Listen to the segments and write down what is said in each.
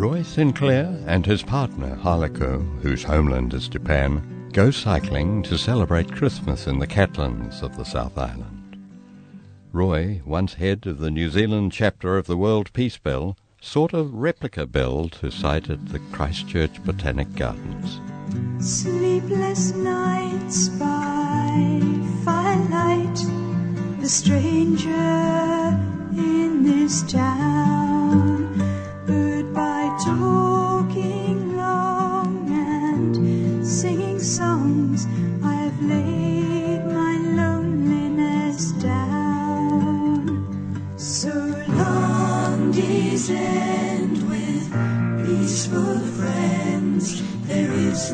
Roy Sinclair and his partner Haruko, whose homeland is Japan, go cycling to celebrate Christmas in the Catlins of the South Island. Roy, once head of the New Zealand chapter of the World Peace Bell, sought a replica bell to site at the Christchurch Botanic Gardens. Sleepless nights by firelight, the stranger in this town, There is.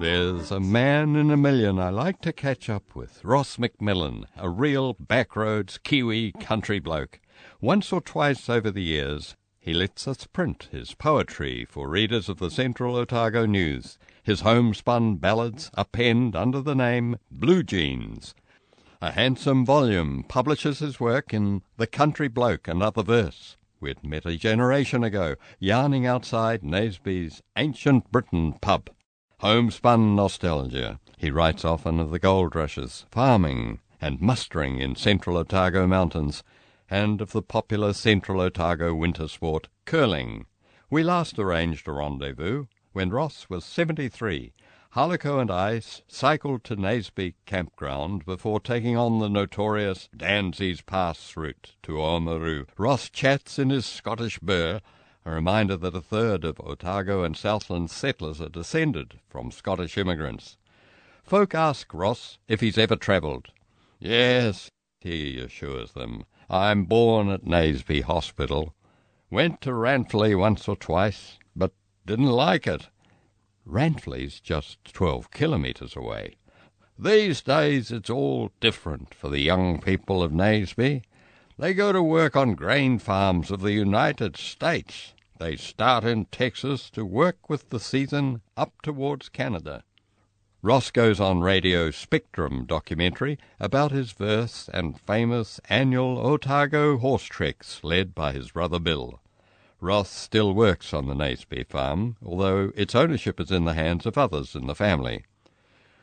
There's a man in a million I like to catch up with, Ross McMillan, a real backroads Kiwi country bloke. Once or twice over the years, he lets us print his poetry for readers of the Central Otago News. His homespun ballads are penned under the name Blue Jeans. A handsome volume publishes his work in The Country Bloke and Other Verse. We'd met a generation ago, yarning outside Naseby's Ancient Briton pub. Homespun nostalgia. He writes often of the gold rushes, farming, and mustering in central Otago mountains, and of the popular central Otago winter sport, curling. We last arranged a rendezvous when Ross was seventy-three. Haruko and I cycled to Naseby campground before taking on the notorious Danseys Pass route to Oamaru. Ross chats in his Scottish burr, a reminder that a third of Otago and Southland settlers are descended from Scottish immigrants. Folk ask Ross if he's ever travelled. Yes, he assures them. I'm born at Naseby Hospital. Went to Ranfurly once or twice, but didn't like it. Ranfurly's just twelve kilometres away. These days it's all different for the young people of Naseby. They go to work on grain farms of the United States. They start in Texas to work with the season up towards Canada. Ross goes on Radio Spectrum documentary about his verse and famous annual Otago horse treks led by his brother Bill. Ross still works on the Naseby farm, although its ownership is in the hands of others in the family.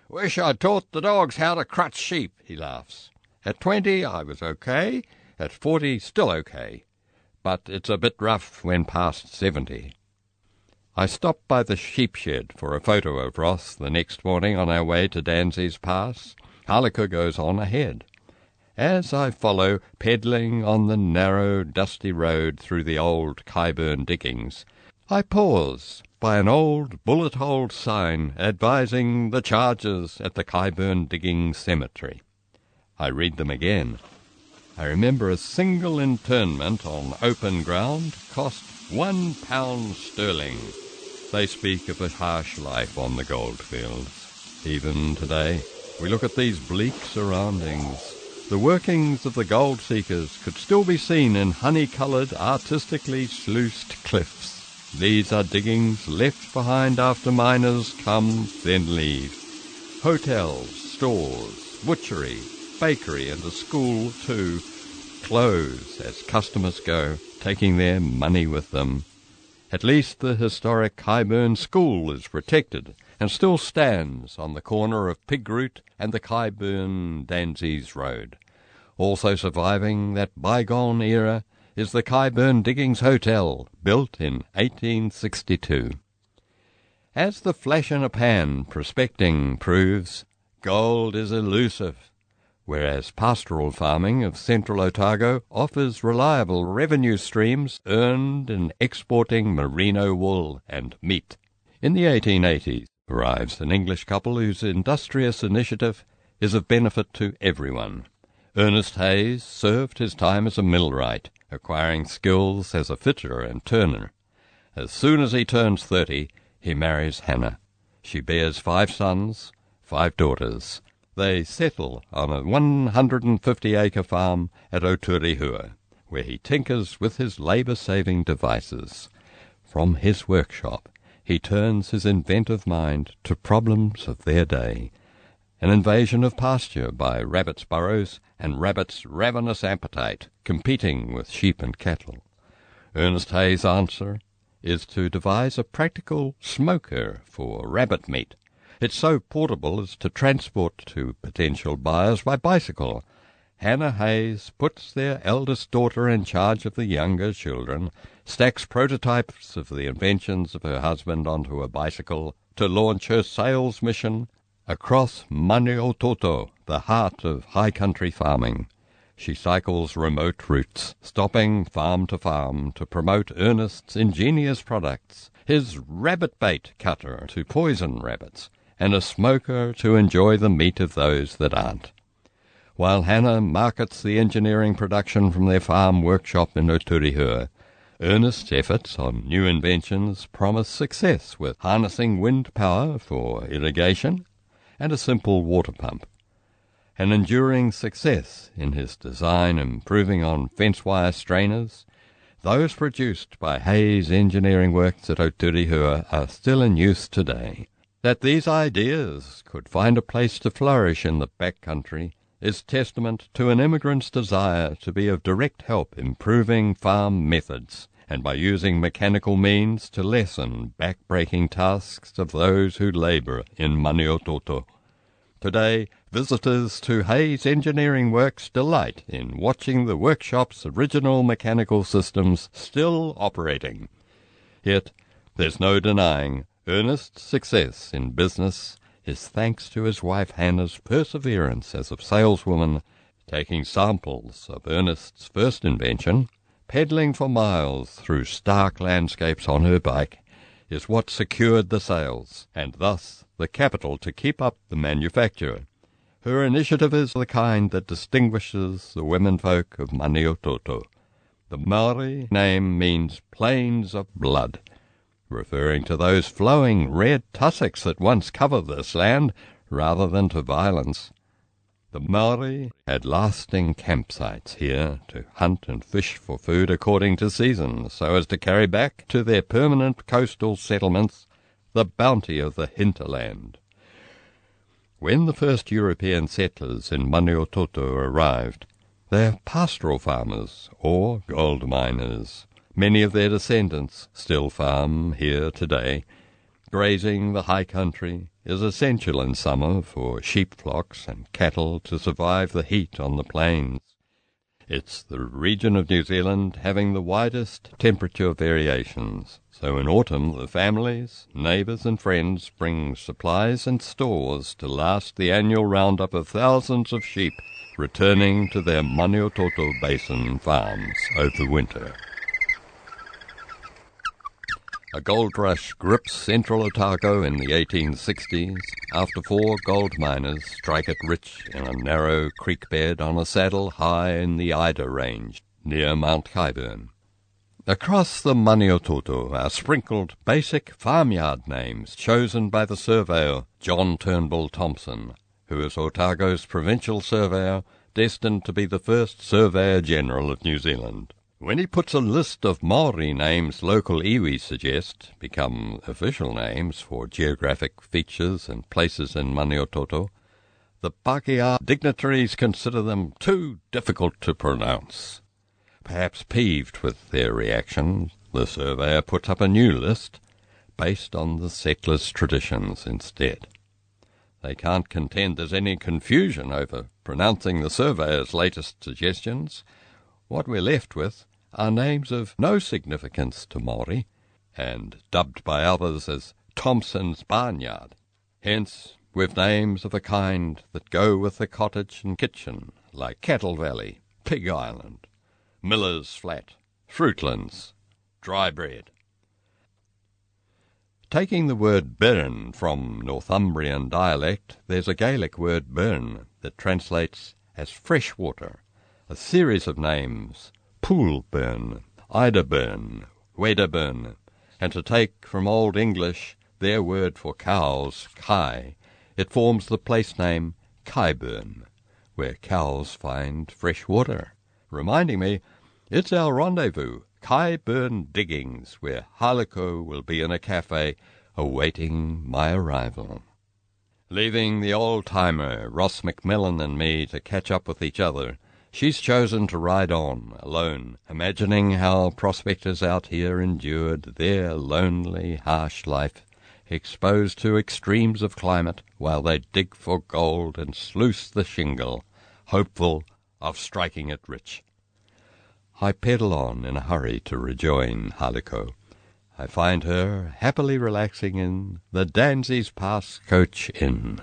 Wish I'd taught the dogs how to crutch sheep, he laughs. At twenty I was okay, at forty still okay, but it's a bit rough when past seventy. I stopped by the sheep shed for a photo of Ross the next morning on our way to Danseys Pass. Haruko goes on ahead. As I follow, pedalling on the narrow, dusty road through the old Kyeburn diggings, I pause by an old bullet-hole sign advising the charges at the Kyeburn Diggings Cemetery. I read them again. I remember a single internment on open ground cost one pound sterling. They speak of a harsh life on the goldfields. Even today, we look at these bleak surroundings. The workings of the gold seekers could still be seen in honey-coloured, artistically sluiced cliffs. These are diggings left behind after miners come, then leave. Hotels, stores, butchery, bakery, and a school, too, close as customers go, taking their money with them. At least the historic Kyeburn School is protected and still stands on the corner of Pig Root and the Kyeburn Danseys Road. Also surviving that bygone era is the Kyeburn Diggings Hotel, built in 1862. As the flash in a pan prospecting proves, gold is elusive. Whereas pastoral farming of central Otago offers reliable revenue streams earned in exporting merino wool and meat. In the 1880s arrives an English couple whose industrious initiative is of benefit to everyone. Ernest Hayes served his time as a millwright, acquiring skills as a fitter and turner. As soon as he turns thirty, he marries Hannah. She bears five sons, five daughters. They settle on a 150 acre farm at Oturehua, where he tinkers with his labour saving devices. From his workshop, he turns his inventive mind to problems of their day. An invasion of pasture by rabbits' burrows and rabbits' ravenous appetite competing with sheep and cattle. Ernest Hayes' answer is to devise a practical smoker for rabbit meat. It's so portable as to transport to potential buyers by bicycle. Hannah Hayes puts their eldest daughter in charge of the younger children, stacks prototypes of the inventions of her husband onto a bicycle to launch her sales mission across Maniototo, the heart of high country farming. She cycles remote routes, stopping farm to farm to promote Ernest's ingenious products, his rabbit bait cutter to poison rabbits, and a smoker to enjoy the meat of those that aren't. While Hannah markets the engineering production from their farm workshop in Oturehua, Ernest's efforts on new inventions promise success with harnessing wind power for irrigation and a simple water pump. An enduring success in his design improving on fence wire strainers, those produced by Hayes Engineering Works at Oturehua are still in use today. That these ideas could find a place to flourish in the back country is testament to an immigrant's desire to be of direct help improving farm methods and by using mechanical means to lessen back-breaking tasks of those who labour in Maniototo. Today, visitors to Hayes Engineering Works delight in watching the workshop's original mechanical systems still operating. Yet, there's no denying Ernest's success in business is thanks to his wife Hannah's perseverance as a saleswoman, taking samples of Ernest's first invention, pedaling for miles through stark landscapes on her bike, is what secured the sales, and thus the capital to keep up the manufacture. Her initiative is the kind that distinguishes the womenfolk of Maniototo. The Maori name means plains of blood, referring to those flowing red tussocks that once covered this land rather than to violence. The Maori had lasting campsites here to hunt and fish for food according to season, so as to carry back to their permanent coastal settlements the bounty of the hinterland. When the first European settlers in Maniototo arrived, they are pastoral farmers or gold miners. Many of their descendants still farm here today. Grazing the high country is essential in summer for sheep flocks and cattle to survive the heat on the plains. It's the region of New Zealand having the widest temperature variations, so in autumn the families, neighbours, and friends bring supplies and stores to last the annual roundup of thousands of sheep returning to their Maniototo Basin farms over winter. A gold rush grips central Otago in the 1860s after four gold miners strike it rich in a narrow creek bed on a saddle high in the Ida Range near Mount Kyeburn. Across the Maniototo are sprinkled basic farmyard names chosen by the surveyor John Turnbull Thomson, who is Otago's provincial surveyor destined to be the first Surveyor General of New Zealand. When he puts a list of Maori names local iwi suggest become official names for geographic features and places in Maniototo, the Pākehā dignitaries consider them too difficult to pronounce. Perhaps peeved with their reaction, the surveyor puts up a new list based on the settlers' traditions instead. They can't contend there's any confusion over pronouncing the surveyor's latest suggestions. What we're left with are names of no significance to Maori, and dubbed by others as Thomson's Barnyard. Hence, with names of a kind that go with the cottage and kitchen, like Cattle Valley, Pig Island, Miller's Flat, Fruitlands, Dry Bread. Taking the word burn from Northumbrian dialect, there's a Gaelic word burn that translates as fresh water, a series of names pool burn, Ida burn, Weda burn, and to take from Old English their word for cows, kai, it forms the place name Kyeburn, where cows find fresh water, reminding me it's our rendezvous Kyeburn Diggings, where Haruko will be in a cafe awaiting my arrival. Leaving the old timer, Ross Macmillan, and me to catch up with each other, she's chosen to ride on, alone, imagining how prospectors out here endured their lonely, harsh life, exposed to extremes of climate while they dig for gold and sluice the shingle, hopeful of striking it rich. I pedal on in a hurry to rejoin Haruko. I find her happily relaxing in the Dansey's Pass Coach Inn.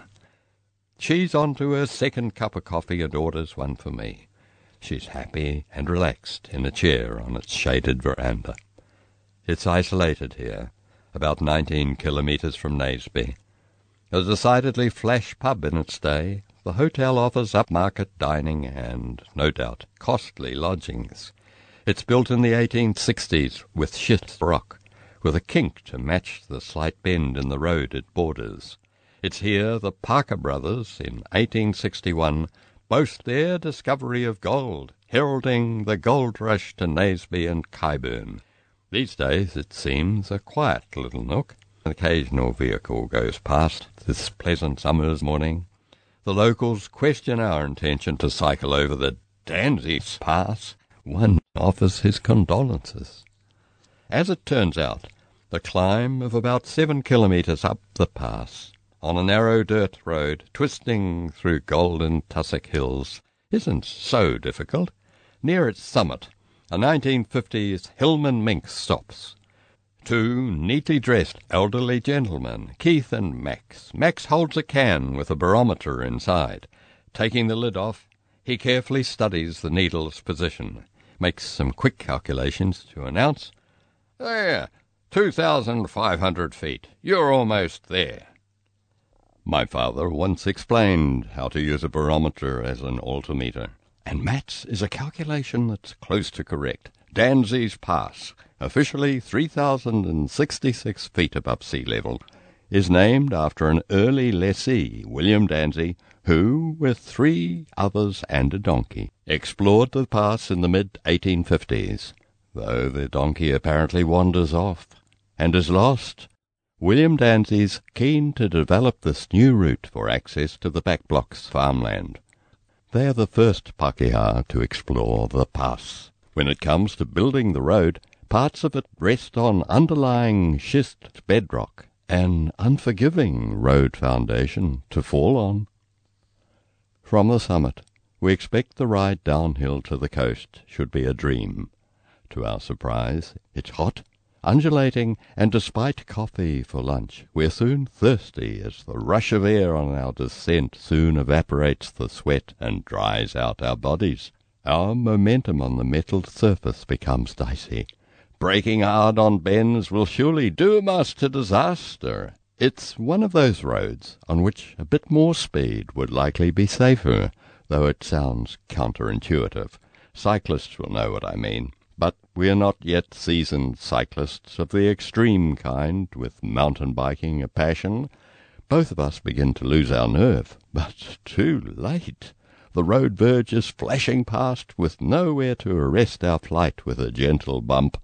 She's on to her second cup of coffee and orders one for me. She's happy and relaxed in a chair on its shaded veranda. It's isolated here, about nineteen kilometres from Naseby. A decidedly flash pub in its day, the hotel offers upmarket dining and, no doubt, costly lodgings. It's built in the 1860s with schist rock, with a kink to match the slight bend in the road it borders. It's here the Parker brothers, in 1861, boast their discovery of gold, heralding the gold rush to Naseby and Kyeburn. These days, it seems, a quiet little nook. An occasional vehicle goes past this pleasant summer's morning. The locals question our intention to cycle over the Dansey's Pass one offers his condolences. As it turns out, the climb of about seven kilometres up the pass, on a narrow dirt road twisting through golden tussock hills, isn't so difficult. Near its summit, a 1950s Hillman Minx stops. Two neatly dressed elderly gentlemen, Keith and Max. Max holds a can with a barometer inside. Taking the lid off, he carefully studies the needle's position makes some quick calculations to announce, There, 2,500 feet. You're almost there. My father once explained how to use a barometer as an altimeter, and Matt's is a calculation that's close to correct. Dansey's Pass, officially 3,066 feet above sea level, is named after an early lessee, William Dansey, who, with three others and a donkey, explored the pass in the mid 1850s, though the donkey apparently wanders off and is lost. William Dansey's keen to develop this new route for access to the backblocks farmland. They are the first Pakeha to explore the pass. When it comes to building the road, parts of it rest on underlying schist bedrock, an unforgiving road foundation to fall on. From the summit, we expect the ride downhill to the coast should be a dream. To our surprise, it's hot, undulating, and despite coffee for lunch, we're soon thirsty as the rush of air on our descent soon evaporates the sweat and dries out our bodies. Our momentum on the metalled surface becomes dicey. Braking hard on bends will surely doom us to disaster. It's one of those roads on which a bit more speed would likely be safer, though it sounds counterintuitive. Cyclists will know what I mean. But we are not yet seasoned cyclists of the extreme kind, with mountain biking a passion. Both of us begin to lose our nerve, but too late. The road verges flashing past, with nowhere to arrest our flight with a gentle bump.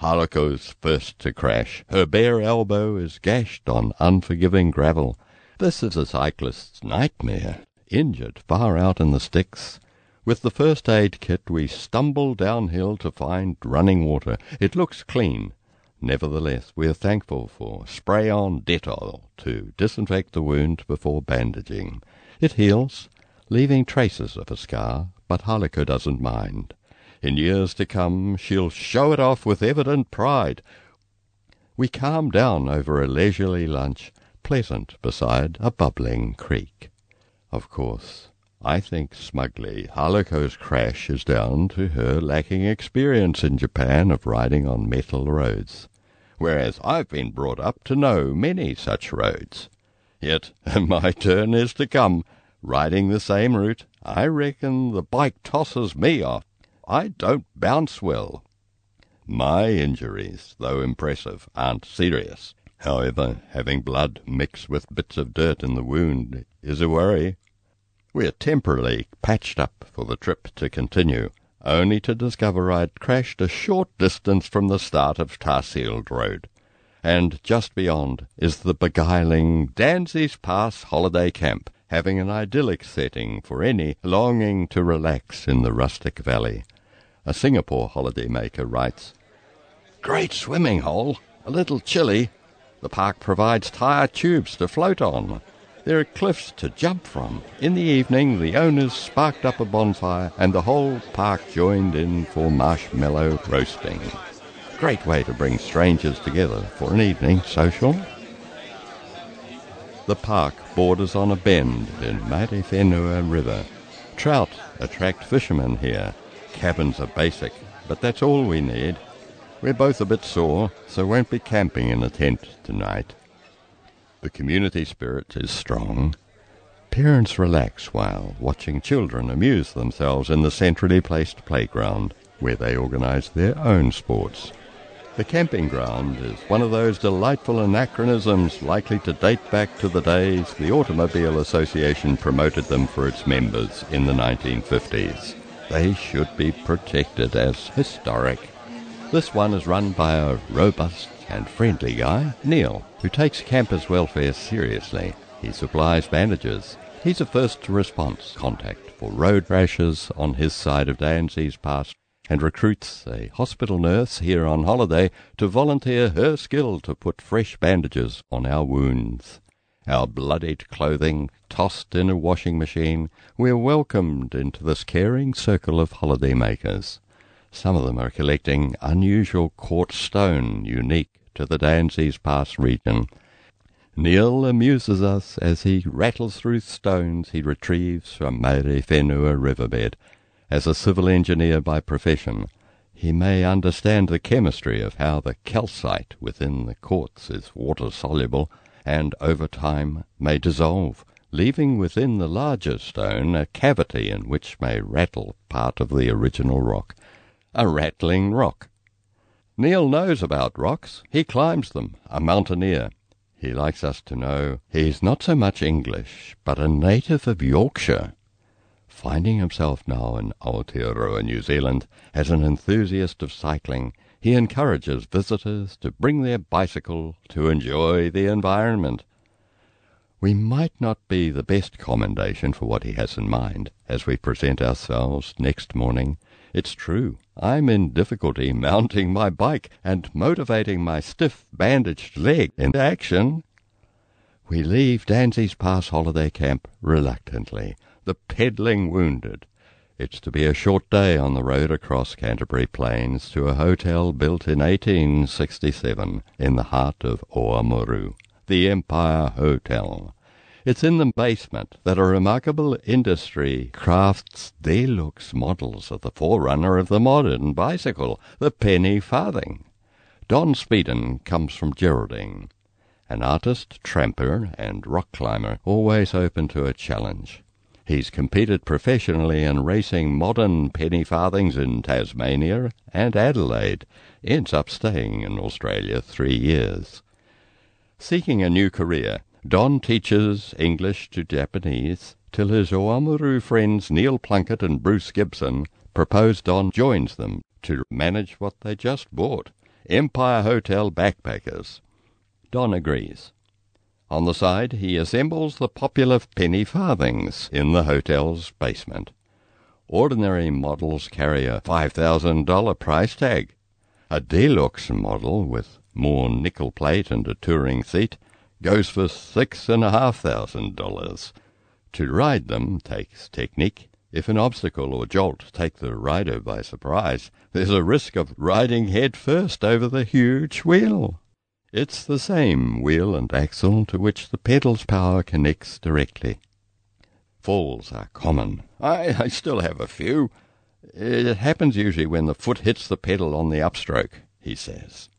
Haruko's first to crash. Her bare elbow is gashed on unforgiving gravel. This is a cyclist's nightmare. Injured far out in the sticks. With the first aid kit we stumble downhill to find running water. It looks clean. Nevertheless, we are thankful for spray on Dettol to disinfect the wound before bandaging. It heals, leaving traces of a scar, but Haruko doesn't mind. In years to come she'll show it off with evident pride. We calm down over a leisurely lunch, pleasant beside a bubbling creek. Of course, I think smugly Haruko's crash is down to her lacking experience in Japan of riding on metal roads, whereas I've been brought up to know many such roads. Yet my turn is to come, riding the same route. I reckon the bike tosses me off. I don't bounce well. My injuries, though impressive, aren't serious. However, having blood mixed with bits of dirt in the wound is a worry. We're temporarily patched up for the trip to continue, only to discover I'd crashed a short distance from the start of Tarsield Road, and just beyond is the beguiling Danseys Pass holiday camp, having an idyllic setting for any longing to relax in the rustic valley. A Singapore holidaymaker writes, Great swimming hole, a little chilly. The park provides tire tubes to float on. There are cliffs to jump from. In the evening, the owners sparked up a bonfire and the whole park joined in for marshmallow roasting. Great way to bring strangers together for an evening social. The park borders on a bend in Maerewhenua River. Trout attract fishermen here. Cabins are basic, but that's all we need. We're both a bit sore, so won't be camping in a tent tonight. The community spirit is strong. Parents relax while watching children amuse themselves in the centrally placed playground, where they organize their own sports. The camping ground is one of those delightful anachronisms likely to date back to the days the Automobile Association promoted them for its members in the 1950s. They should be protected as historic. This one is run by a robust and friendly guy, Neil, who takes campers' welfare seriously. He supplies bandages. He's a first response contact for road crashes on his side of Danseys Pass and recruits a hospital nurse here on holiday to volunteer her skill to put fresh bandages on our wounds. Our bloodied clothing tossed in a washing machine, we're welcomed into this caring circle of holiday makers. Some of them are collecting unusual quartz stone unique to the Danseys Pass region. Neil amuses us as he rattles through stones he retrieves from Maerewhenua riverbed. As a civil engineer by profession, he may understand the chemistry of how the calcite within the quartz is water soluble and over time may dissolve, leaving within the larger stone a cavity in which may rattle part of the original rock. A rattling rock. Neil knows about rocks. He climbs them, a mountaineer. He likes us to know he's not so much English, but a native of Yorkshire. Finding himself now in Aotearoa, New Zealand, as an enthusiast of cycling, he encourages visitors to bring their bicycle to enjoy the environment. We might not be the best commendation for what he has in mind as we present ourselves next morning. It's true, I'm in difficulty mounting my bike and motivating my stiff bandaged leg into action. We leave Danseys Pass holiday camp reluctantly, the peddling wounded. It's to be a short day on the road across Canterbury Plains to a hotel built in 1867 in the heart of Oamaru, the Empire Hotel. It's in the basement that a remarkable industry crafts deluxe models of the forerunner of the modern bicycle, the penny farthing. Don Speeden comes from Geraldine, an artist, tramper, and rock climber, always open to a challenge. He's competed professionally in racing modern penny farthings in Tasmania and Adelaide, ends up staying in Australia three years. Seeking a new career, Don teaches English to Japanese till his Oamaru friends Neil Plunkett and Bruce Gibson propose Don joins them to manage what they just bought Empire Hotel Backpackers. Don agrees. On the side, he assembles the popular penny farthings in the hotel's basement. Ordinary models carry a $5,000 price tag. A deluxe model with more nickel plate and a touring seat goes for six and a half thousand dollars. To ride them takes technique. If an obstacle or jolt take the rider by surprise, there's a risk of riding head first over the huge wheel. It's the same wheel and axle to which the pedal's power connects directly. Falls are common. I, I still have a few. It happens usually when the foot hits the pedal on the upstroke, he says.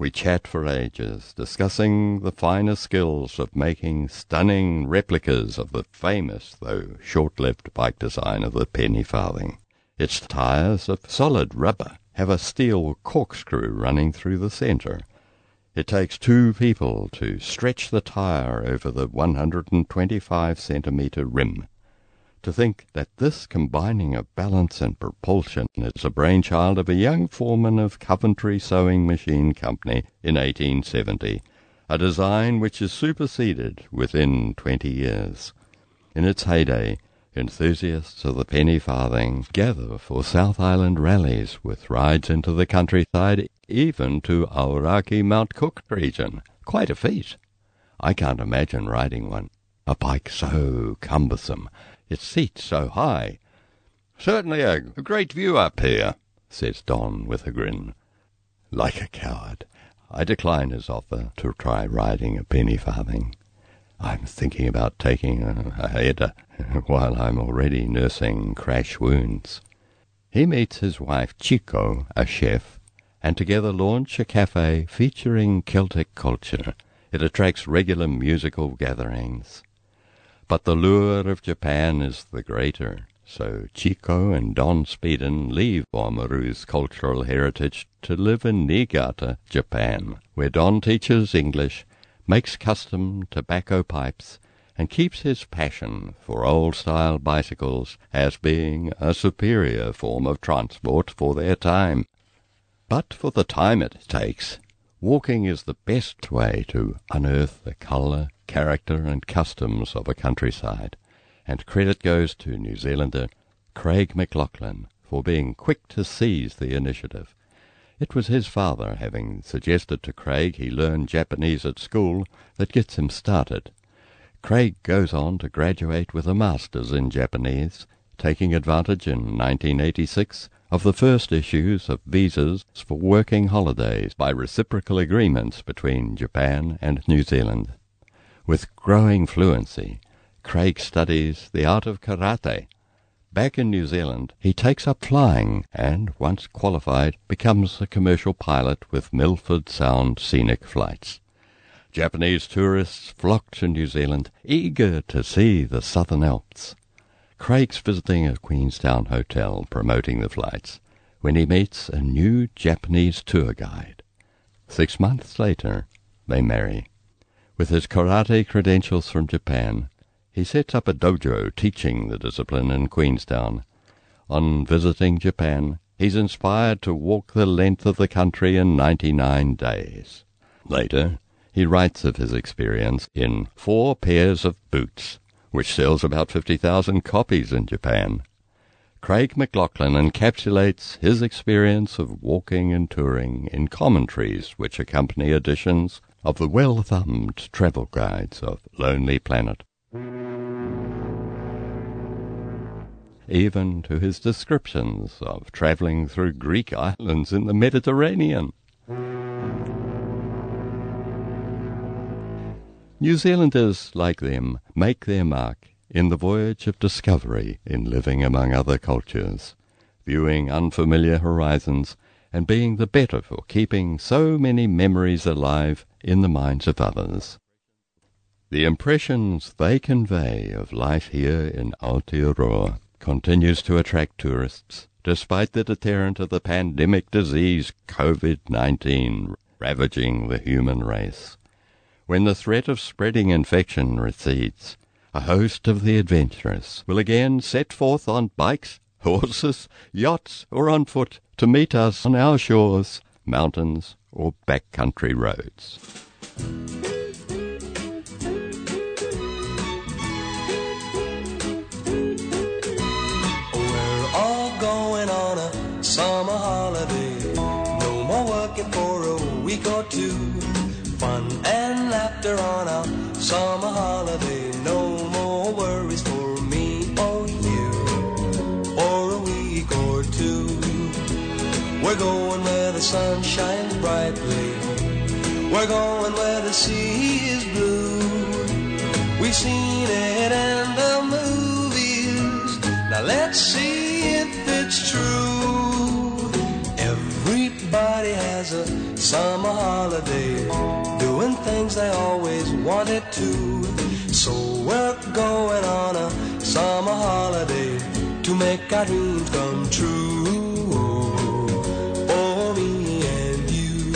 We chat for ages, discussing the finer skills of making stunning replicas of the famous, though short-lived bike design of the penny farthing. Its tires of solid rubber have a steel corkscrew running through the centre. It takes two people to stretch the tire over the 125 centimetre rim. To think that this combining of balance and propulsion is a brainchild of a young foreman of Coventry Sewing Machine Company in 1870, a design which is superseded within twenty years. In its heyday, enthusiasts of the penny farthing gather for South Island rallies with rides into the countryside, even to Aoraki Mount Cook region. Quite a feat. I can't imagine riding one. A bike so cumbersome its seat so high. Certainly a great view up here, says Don with a grin. Like a coward, I decline his offer to try riding a penny farthing. I'm thinking about taking a, a header while I'm already nursing crash wounds. He meets his wife Chico, a chef, and together launch a cafe featuring Celtic culture. It attracts regular musical gatherings. But the lure of Japan is the greater, so Chico and Don Speeden leave Oamaru's cultural heritage to live in Niigata, Japan, where Don teaches English, makes custom tobacco pipes, and keeps his passion for old-style bicycles as being a superior form of transport for their time. But for the time it takes, walking is the best way to unearth the colour, character and customs of a countryside, and credit goes to New Zealander Craig McLachlan for being quick to seize the initiative. It was his father, having suggested to Craig he learn Japanese at school, that gets him started. Craig goes on to graduate with a master's in Japanese, taking advantage in 1986 of the first issues of visas for working holidays by reciprocal agreements between Japan and New Zealand. With growing fluency, Craig studies the art of karate. Back in New Zealand, he takes up flying and, once qualified, becomes a commercial pilot with Milford Sound Scenic Flights. Japanese tourists flock to New Zealand, eager to see the Southern Alps. Craig's visiting a Queenstown hotel promoting the flights when he meets a new Japanese tour guide. Six months later, they marry. With his karate credentials from Japan, he sets up a dojo teaching the discipline in Queenstown. On visiting Japan, he's inspired to walk the length of the country in ninety-nine days. Later, he writes of his experience in Four Pairs of Boots, which sells about 50,000 copies in Japan. Craig McLachlan encapsulates his experience of walking and touring in commentaries which accompany editions of the well-thumbed travel guides of Lonely Planet. Even to his descriptions of travelling through Greek islands in the Mediterranean. New Zealanders, like them, make their mark in the voyage of discovery in living among other cultures, viewing unfamiliar horizons and being the better for keeping so many memories alive in the minds of others. The impressions they convey of life here in Aotearoa continues to attract tourists, despite the deterrent of the pandemic disease COVID-19 ravaging the human race. When the threat of spreading infection recedes, a host of the adventurous will again set forth on bikes, horses, yachts, or on foot to meet us on our shores, mountains, or backcountry roads. Summer holiday. No more worries for me or you. For a week or two. We're going where the sun shines brightly. We're going where the sea is blue. We've seen it in the movies. Now let's see if it's true. Everybody has a summer holiday, things they always wanted to. So we're going on a summer holiday to make our dreams come true. Me and you.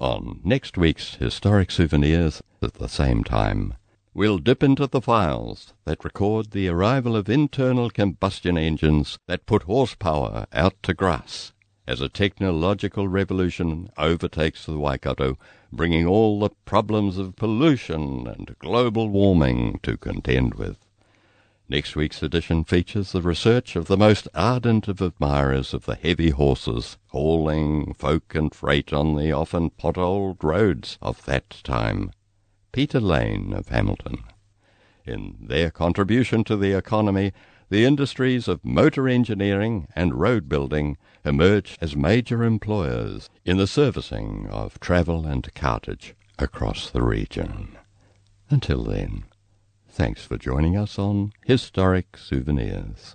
On next week's Historic Souvenirs at the same time, we'll dip into the files that record the arrival of internal combustion engines that put horsepower out to grass as a technological revolution overtakes the Waikato, bringing all the problems of pollution and global warming to contend with. Next week's edition features the research of the most ardent of admirers of the heavy horses hauling folk and freight on the often potholed roads of that time. Peter Lane of Hamilton. In their contribution to the economy, the industries of motor engineering and road building emerged as major employers in the servicing of travel and cartage across the region. Until then, thanks for joining us on Historic Souvenirs.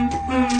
mm-hmm.